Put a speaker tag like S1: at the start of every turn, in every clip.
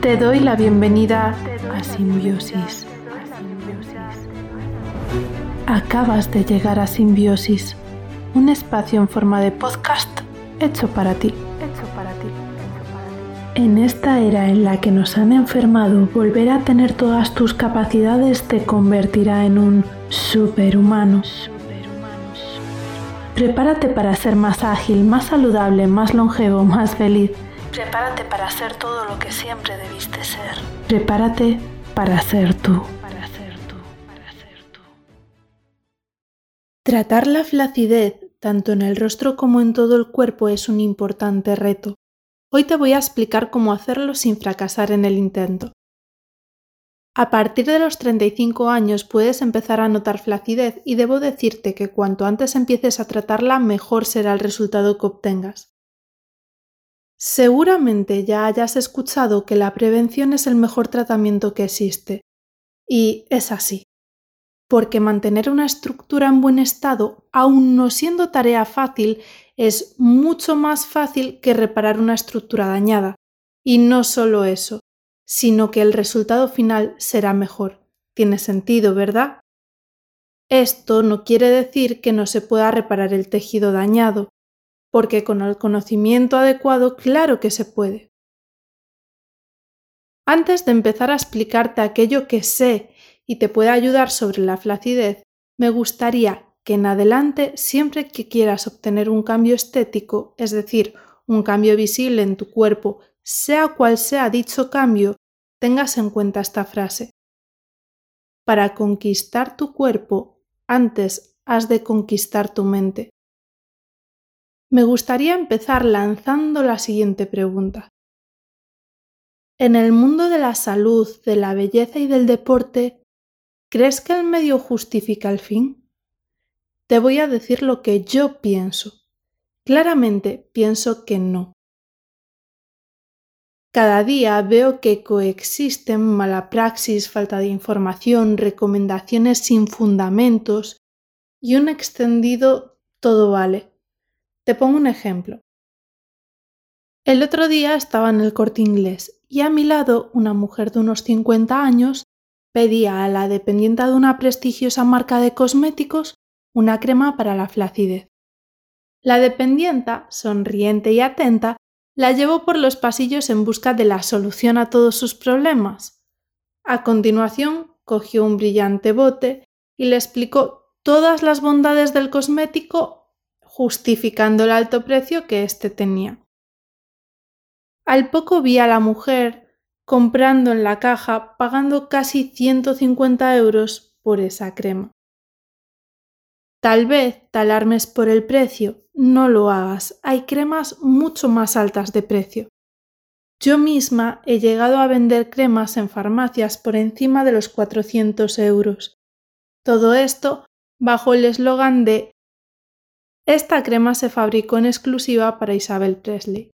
S1: Te doy la bienvenida a Simbiosis. Acabas de llegar a Simbiosis, un espacio en forma de podcast hecho para ti. En esta era en la que nos han enfermado, volver a tener todas tus capacidades te convertirá en un superhumano. Prepárate para ser más ágil, más saludable, más longevo, más feliz. Prepárate para ser todo lo que siempre debiste ser. Prepárate para ser tú. Tratar la flacidez, tanto en el rostro como en todo el cuerpo, es un importante reto. Hoy te voy a explicar cómo hacerlo sin fracasar en el intento. A partir de los 35 años puedes empezar a notar flacidez y debo decirte que cuanto antes empieces a tratarla mejor será el resultado que obtengas. Seguramente ya hayas escuchado que la prevención es el mejor tratamiento que existe. Y es así porque mantener una estructura en buen estado, aun no siendo tarea fácil, es mucho más fácil que reparar una estructura dañada. Y no solo eso, sino que el resultado final será mejor. Tiene sentido, ¿verdad? Esto no quiere decir que no se pueda reparar el tejido dañado, porque con el conocimiento adecuado claro que se puede. Antes de empezar a explicarte aquello que sé y te pueda ayudar sobre la flacidez, me gustaría que en adelante, siempre que quieras obtener un cambio estético, es decir, un cambio visible en tu cuerpo, sea cual sea dicho cambio, tengas en cuenta esta frase. Para conquistar tu cuerpo, antes has de conquistar tu mente. Me gustaría empezar lanzando la siguiente pregunta. En el mundo de la salud, de la belleza y del deporte, ¿Crees que el medio justifica el fin? Te voy a decir lo que yo pienso. Claramente pienso que no. Cada día veo que coexisten mala praxis, falta de información, recomendaciones sin fundamentos y un extendido todo vale. Te pongo un ejemplo. El otro día estaba en el corte inglés y a mi lado una mujer de unos 50 años pedía a la dependienta de una prestigiosa marca de cosméticos una crema para la flacidez. La dependienta, sonriente y atenta, la llevó por los pasillos en busca de la solución a todos sus problemas. A continuación, cogió un brillante bote y le explicó todas las bondades del cosmético, justificando el alto precio que éste tenía. Al poco vi a la mujer comprando en la caja, pagando casi 150 euros por esa crema. Tal vez te alarmes por el precio, no lo hagas, hay cremas mucho más altas de precio. Yo misma he llegado a vender cremas en farmacias por encima de los 400 euros. Todo esto bajo el eslogan de Esta crema se fabricó en exclusiva para Isabel Presley.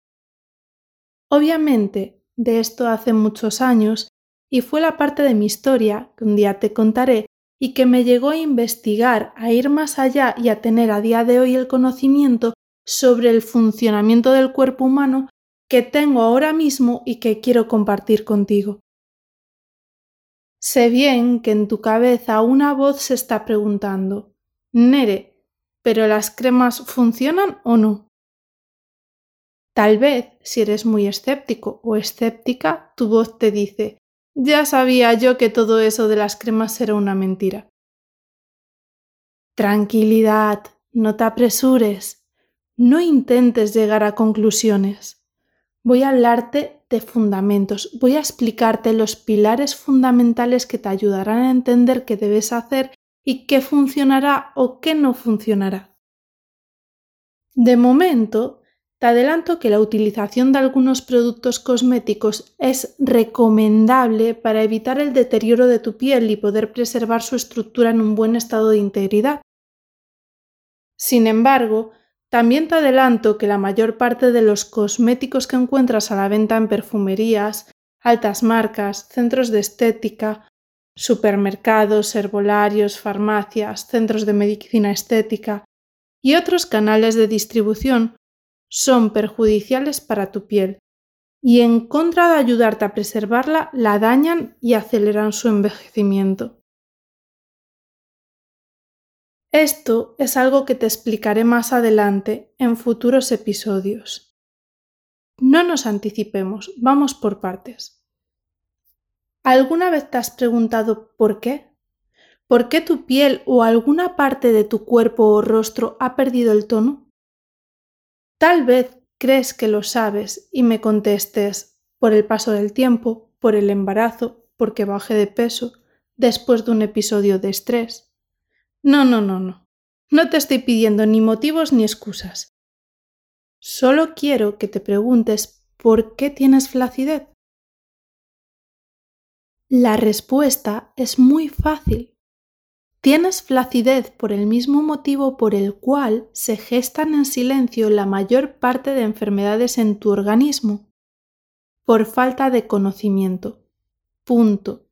S1: Obviamente, de esto hace muchos años y fue la parte de mi historia que un día te contaré y que me llegó a investigar, a ir más allá y a tener a día de hoy el conocimiento sobre el funcionamiento del cuerpo humano que tengo ahora mismo y que quiero compartir contigo. Sé bien que en tu cabeza una voz se está preguntando, Nere, ¿pero las cremas funcionan o no? Tal vez, si eres muy escéptico o escéptica, tu voz te dice, ya sabía yo que todo eso de las cremas era una mentira. Tranquilidad, no te apresures, no intentes llegar a conclusiones. Voy a hablarte de fundamentos, voy a explicarte los pilares fundamentales que te ayudarán a entender qué debes hacer y qué funcionará o qué no funcionará. De momento, te adelanto que la utilización de algunos productos cosméticos es recomendable para evitar el deterioro de tu piel y poder preservar su estructura en un buen estado de integridad. Sin embargo, también te adelanto que la mayor parte de los cosméticos que encuentras a la venta en perfumerías, altas marcas, centros de estética, supermercados, herbolarios, farmacias, centros de medicina estética y otros canales de distribución son perjudiciales para tu piel, y en contra de ayudarte a preservarla, la dañan y aceleran su envejecimiento. Esto es algo que te explicaré más adelante en futuros episodios. No nos anticipemos, vamos por partes. ¿Alguna vez te has preguntado por qué? ¿Por qué tu piel o alguna parte de tu cuerpo o rostro ha perdido el tono? Tal vez crees que lo sabes y me contestes por el paso del tiempo, por el embarazo, porque baje de peso, después de un episodio de estrés. No, no, no, no. No te estoy pidiendo ni motivos ni excusas. Solo quiero que te preguntes por qué tienes flacidez. La respuesta es muy fácil. Tienes flacidez por el mismo motivo por el cual se gestan en silencio la mayor parte de enfermedades en tu organismo, por falta de conocimiento. Punto.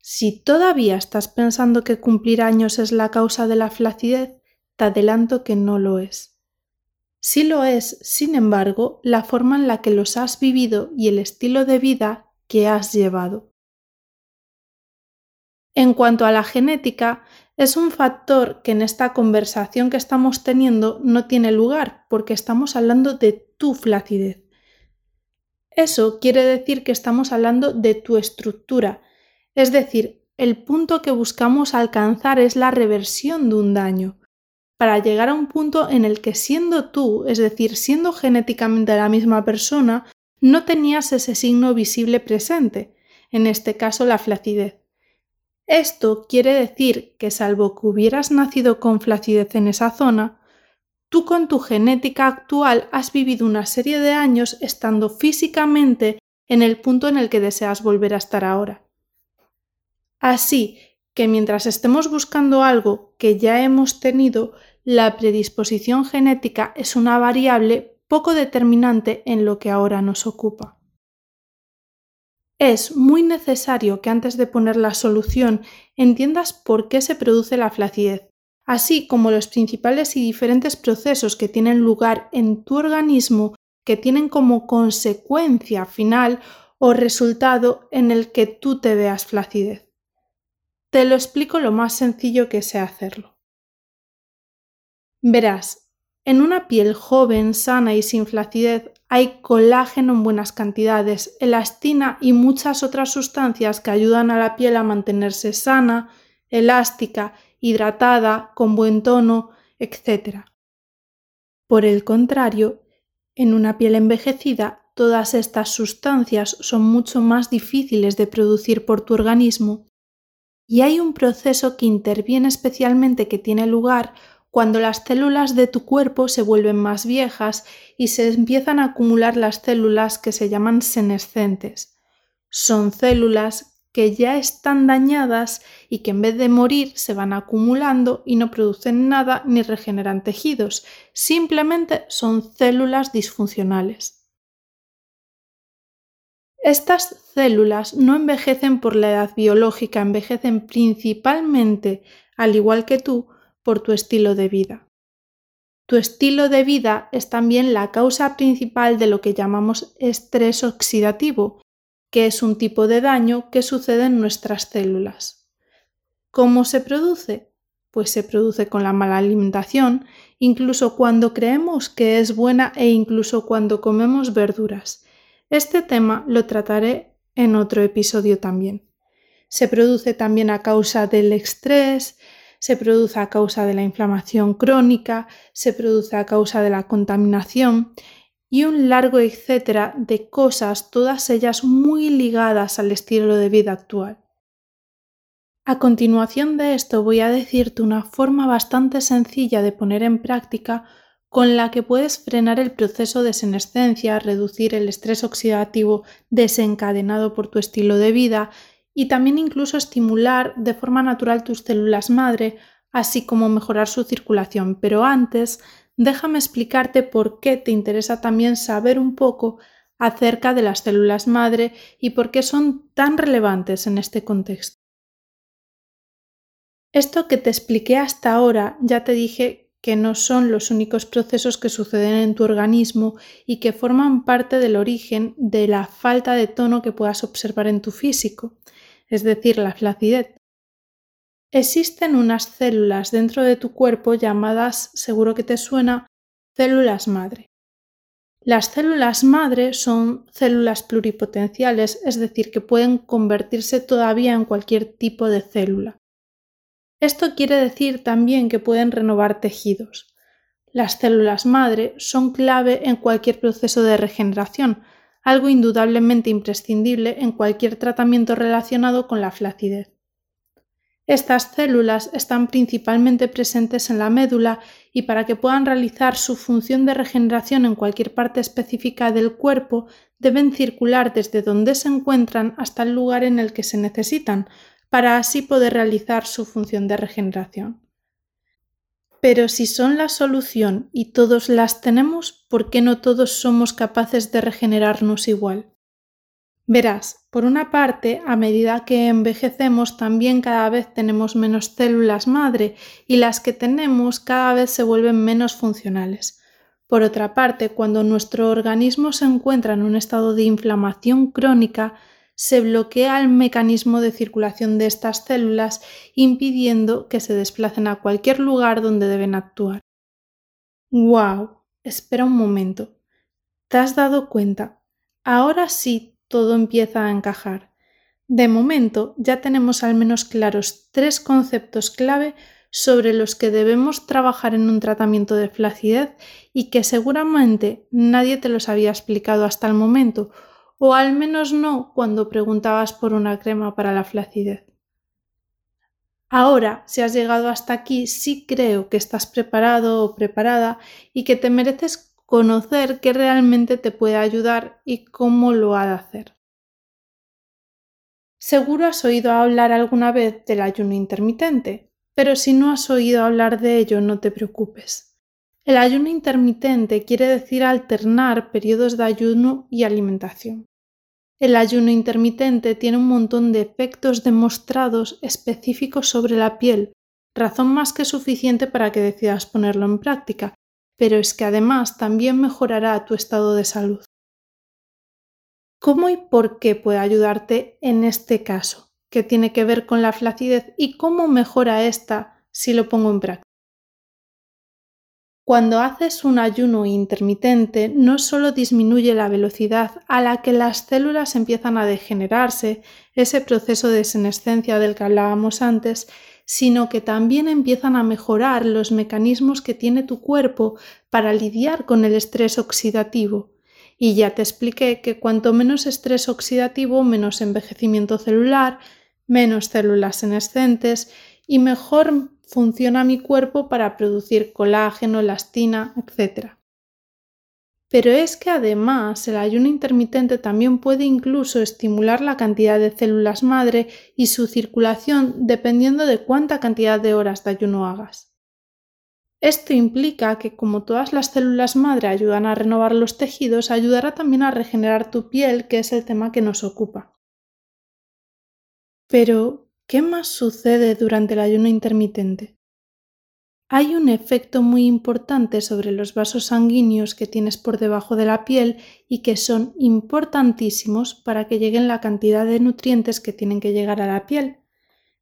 S1: Si todavía estás pensando que cumplir años es la causa de la flacidez, te adelanto que no lo es. Sí lo es, sin embargo, la forma en la que los has vivido y el estilo de vida que has llevado. En cuanto a la genética, es un factor que en esta conversación que estamos teniendo no tiene lugar porque estamos hablando de tu flacidez. Eso quiere decir que estamos hablando de tu estructura, es decir, el punto que buscamos alcanzar es la reversión de un daño, para llegar a un punto en el que siendo tú, es decir, siendo genéticamente la misma persona, no tenías ese signo visible presente, en este caso la flacidez. Esto quiere decir que salvo que hubieras nacido con flacidez en esa zona, tú con tu genética actual has vivido una serie de años estando físicamente en el punto en el que deseas volver a estar ahora. Así que mientras estemos buscando algo que ya hemos tenido, la predisposición genética es una variable poco determinante en lo que ahora nos ocupa. Es muy necesario que antes de poner la solución entiendas por qué se produce la flacidez, así como los principales y diferentes procesos que tienen lugar en tu organismo que tienen como consecuencia final o resultado en el que tú te veas flacidez. Te lo explico lo más sencillo que sé hacerlo. Verás, en una piel joven, sana y sin flacidez hay colágeno en buenas cantidades, elastina y muchas otras sustancias que ayudan a la piel a mantenerse sana, elástica, hidratada, con buen tono, etc. Por el contrario, en una piel envejecida, todas estas sustancias son mucho más difíciles de producir por tu organismo y hay un proceso que interviene especialmente que tiene lugar cuando las células de tu cuerpo se vuelven más viejas y se empiezan a acumular las células que se llaman senescentes. Son células que ya están dañadas y que en vez de morir se van acumulando y no producen nada ni regeneran tejidos, simplemente son células disfuncionales. Estas células no envejecen por la edad biológica, envejecen principalmente, al igual que tú, por tu estilo de vida. Tu estilo de vida es también la causa principal de lo que llamamos estrés oxidativo, que es un tipo de daño que sucede en nuestras células. ¿Cómo se produce? Pues se produce con la mala alimentación, incluso cuando creemos que es buena e incluso cuando comemos verduras. Este tema lo trataré en otro episodio también. Se produce también a causa del estrés, se produce a causa de la inflamación crónica, se produce a causa de la contaminación y un largo etcétera de cosas, todas ellas muy ligadas al estilo de vida actual. A continuación de esto voy a decirte una forma bastante sencilla de poner en práctica con la que puedes frenar el proceso de senescencia, reducir el estrés oxidativo desencadenado por tu estilo de vida y también incluso estimular de forma natural tus células madre, así como mejorar su circulación. Pero antes, déjame explicarte por qué te interesa también saber un poco acerca de las células madre y por qué son tan relevantes en este contexto. Esto que te expliqué hasta ahora ya te dije que no son los únicos procesos que suceden en tu organismo y que forman parte del origen de la falta de tono que puedas observar en tu físico, es decir, la flacidez. Existen unas células dentro de tu cuerpo llamadas, seguro que te suena, células madre. Las células madre son células pluripotenciales, es decir, que pueden convertirse todavía en cualquier tipo de célula. Esto quiere decir también que pueden renovar tejidos. Las células madre son clave en cualquier proceso de regeneración, algo indudablemente imprescindible en cualquier tratamiento relacionado con la flacidez. Estas células están principalmente presentes en la médula y para que puedan realizar su función de regeneración en cualquier parte específica del cuerpo deben circular desde donde se encuentran hasta el lugar en el que se necesitan, para así poder realizar su función de regeneración. Pero si son la solución y todos las tenemos, ¿por qué no todos somos capaces de regenerarnos igual? Verás, por una parte, a medida que envejecemos también cada vez tenemos menos células madre y las que tenemos cada vez se vuelven menos funcionales. Por otra parte, cuando nuestro organismo se encuentra en un estado de inflamación crónica, se bloquea el mecanismo de circulación de estas células, impidiendo que se desplacen a cualquier lugar donde deben actuar. ¡Wow! Espera un momento. ¿Te has dado cuenta? Ahora sí todo empieza a encajar. De momento ya tenemos al menos claros tres conceptos clave sobre los que debemos trabajar en un tratamiento de flacidez y que seguramente nadie te los había explicado hasta el momento, o al menos no cuando preguntabas por una crema para la flacidez. Ahora, si has llegado hasta aquí, sí creo que estás preparado o preparada y que te mereces conocer qué realmente te puede ayudar y cómo lo ha de hacer. Seguro has oído hablar alguna vez del ayuno intermitente, pero si no has oído hablar de ello no te preocupes. El ayuno intermitente quiere decir alternar periodos de ayuno y alimentación. El ayuno intermitente tiene un montón de efectos demostrados específicos sobre la piel, razón más que suficiente para que decidas ponerlo en práctica, pero es que además también mejorará tu estado de salud. ¿Cómo y por qué puede ayudarte en este caso? ¿Qué tiene que ver con la flacidez y cómo mejora esta si lo pongo en práctica? Cuando haces un ayuno intermitente, no solo disminuye la velocidad a la que las células empiezan a degenerarse, ese proceso de senescencia del que hablábamos antes, sino que también empiezan a mejorar los mecanismos que tiene tu cuerpo para lidiar con el estrés oxidativo. Y ya te expliqué que cuanto menos estrés oxidativo, menos envejecimiento celular, menos células senescentes y mejor funciona mi cuerpo para producir colágeno, elastina, etc. Pero es que además el ayuno intermitente también puede incluso estimular la cantidad de células madre y su circulación dependiendo de cuánta cantidad de horas de ayuno hagas. Esto implica que como todas las células madre ayudan a renovar los tejidos, ayudará también a regenerar tu piel, que es el tema que nos ocupa. Pero, ¿qué más sucede durante el ayuno intermitente? hay un efecto muy importante sobre los vasos sanguíneos que tienes por debajo de la piel y que son importantísimos para que lleguen la cantidad de nutrientes que tienen que llegar a la piel.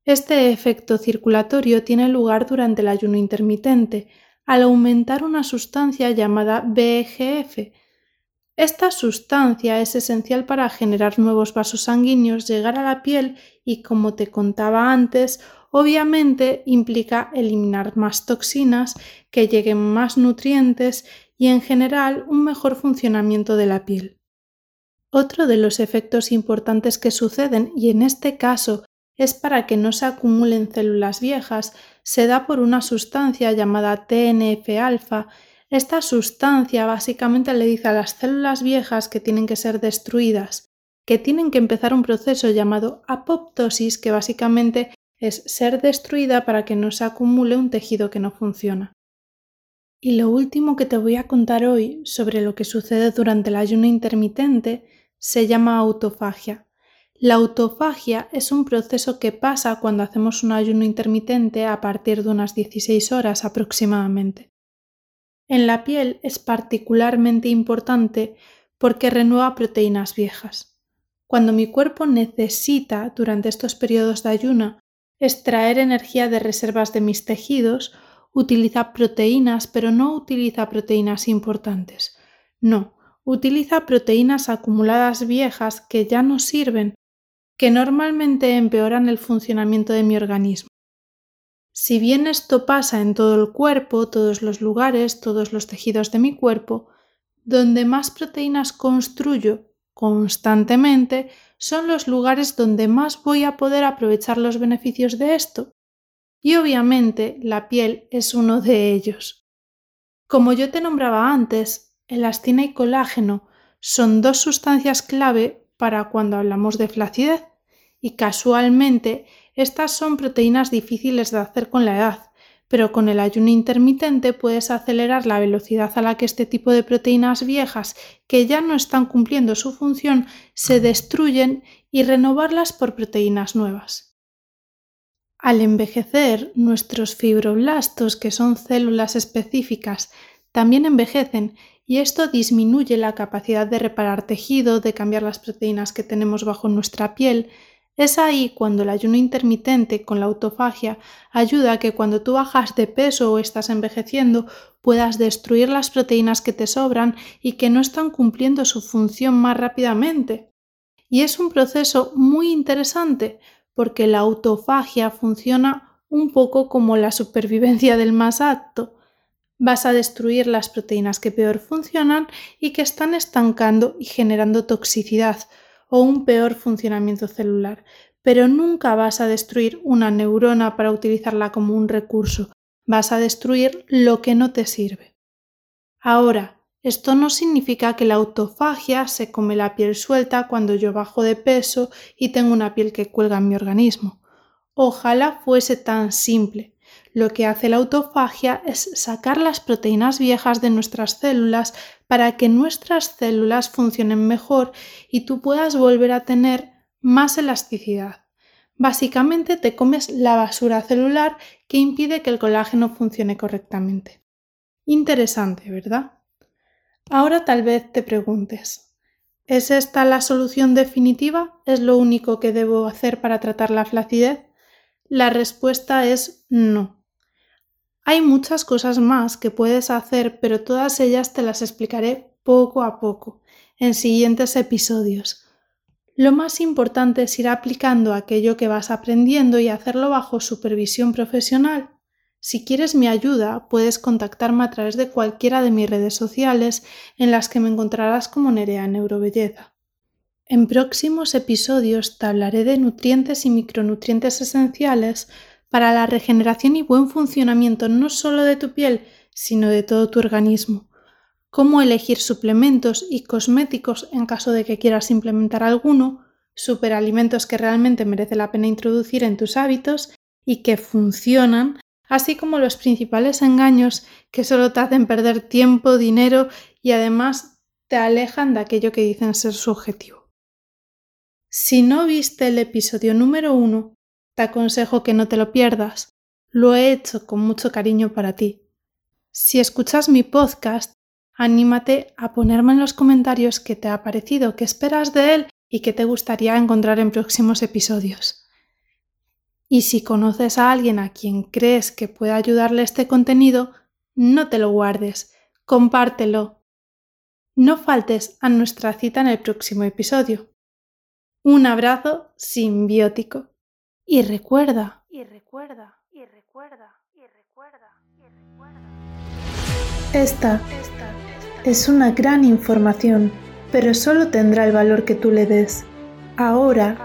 S1: Este efecto circulatorio tiene lugar durante el ayuno intermitente, al aumentar una sustancia llamada BGF. Esta sustancia es esencial para generar nuevos vasos sanguíneos, llegar a la piel y, como te contaba antes, obviamente implica eliminar más toxinas, que lleguen más nutrientes y en general un mejor funcionamiento de la piel. Otro de los efectos importantes que suceden, y en este caso es para que no se acumulen células viejas, se da por una sustancia llamada TNF-alfa. Esta sustancia básicamente le dice a las células viejas que tienen que ser destruidas, que tienen que empezar un proceso llamado apoptosis, que básicamente es ser destruida para que no se acumule un tejido que no funciona. Y lo último que te voy a contar hoy sobre lo que sucede durante el ayuno intermitente se llama autofagia. La autofagia es un proceso que pasa cuando hacemos un ayuno intermitente a partir de unas 16 horas aproximadamente. En la piel es particularmente importante porque renueva proteínas viejas. Cuando mi cuerpo necesita, durante estos periodos de ayuno, extraer energía de reservas de mis tejidos, utiliza proteínas, pero no utiliza proteínas importantes. No, utiliza proteínas acumuladas viejas que ya no sirven, que normalmente empeoran el funcionamiento de mi organismo. Si bien esto pasa en todo el cuerpo, todos los lugares, todos los tejidos de mi cuerpo, donde más proteínas construyo constantemente son los lugares donde más voy a poder aprovechar los beneficios de esto. Y obviamente la piel es uno de ellos. Como yo te nombraba antes, elastina y colágeno son dos sustancias clave para cuando hablamos de flacidez y casualmente estas son proteínas difíciles de hacer con la edad, pero con el ayuno intermitente puedes acelerar la velocidad a la que este tipo de proteínas viejas que ya no están cumpliendo su función se destruyen y renovarlas por proteínas nuevas. Al envejecer, nuestros fibroblastos, que son células específicas, también envejecen y esto disminuye la capacidad de reparar tejido, de cambiar las proteínas que tenemos bajo nuestra piel, es ahí cuando el ayuno intermitente con la autofagia ayuda a que cuando tú bajas de peso o estás envejeciendo puedas destruir las proteínas que te sobran y que no están cumpliendo su función más rápidamente. Y es un proceso muy interesante porque la autofagia funciona un poco como la supervivencia del más apto. Vas a destruir las proteínas que peor funcionan y que están estancando y generando toxicidad, o un peor funcionamiento celular, pero nunca vas a destruir una neurona para utilizarla como un recurso, vas a destruir lo que no te sirve. Ahora, esto no significa que la autofagia se come la piel suelta cuando yo bajo de peso y tengo una piel que cuelga en mi organismo. Ojalá fuese tan simple, lo que hace la autofagia es sacar las proteínas viejas de nuestras células para que nuestras células funcionen mejor y tú puedas volver a tener más elasticidad. Básicamente te comes la basura celular que impide que el colágeno funcione correctamente. Interesante, ¿verdad? Ahora tal vez te preguntes, ¿es esta la solución definitiva? ¿Es lo único que debo hacer para tratar la flacidez? La respuesta es no. Hay muchas cosas más que puedes hacer, pero todas ellas te las explicaré poco a poco en siguientes episodios. Lo más importante es ir aplicando aquello que vas aprendiendo y hacerlo bajo supervisión profesional. Si quieres mi ayuda, puedes contactarme a través de cualquiera de mis redes sociales en las que me encontrarás como Nerea Neurobelleza. En próximos episodios te hablaré de nutrientes y micronutrientes esenciales para la regeneración y buen funcionamiento no solo de tu piel, sino de todo tu organismo. Cómo elegir suplementos y cosméticos en caso de que quieras implementar alguno, superalimentos que realmente merece la pena introducir en tus hábitos y que funcionan, así como los principales engaños que solo te hacen perder tiempo, dinero y además te alejan de aquello que dicen ser su objetivo. Si no viste el episodio número uno, te aconsejo que no te lo pierdas. Lo he hecho con mucho cariño para ti. Si escuchas mi podcast, anímate a ponerme en los comentarios qué te ha parecido, qué esperas de él y qué te gustaría encontrar en próximos episodios. Y si conoces a alguien a quien crees que pueda ayudarle este contenido, no te lo guardes, compártelo. No faltes a nuestra cita en el próximo episodio. Un abrazo simbiótico. Y recuerda, y recuerda, y recuerda, y recuerda, y recuerda. Esta es una gran información, pero solo tendrá el valor que tú le des. Ahora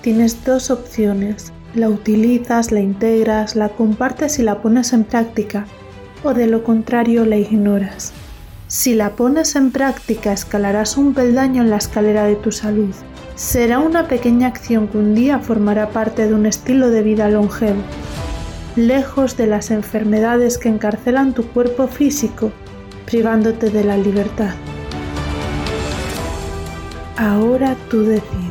S1: tienes dos opciones. La utilizas, la integras, la compartes y la pones en práctica, o de lo contrario la ignoras. Si la pones en práctica escalarás un peldaño en la escalera de tu salud será una pequeña acción que un día formará parte de un estilo de vida longevo, lejos de las enfermedades que encarcelan tu cuerpo físico, privándote de la libertad. Ahora tú decides.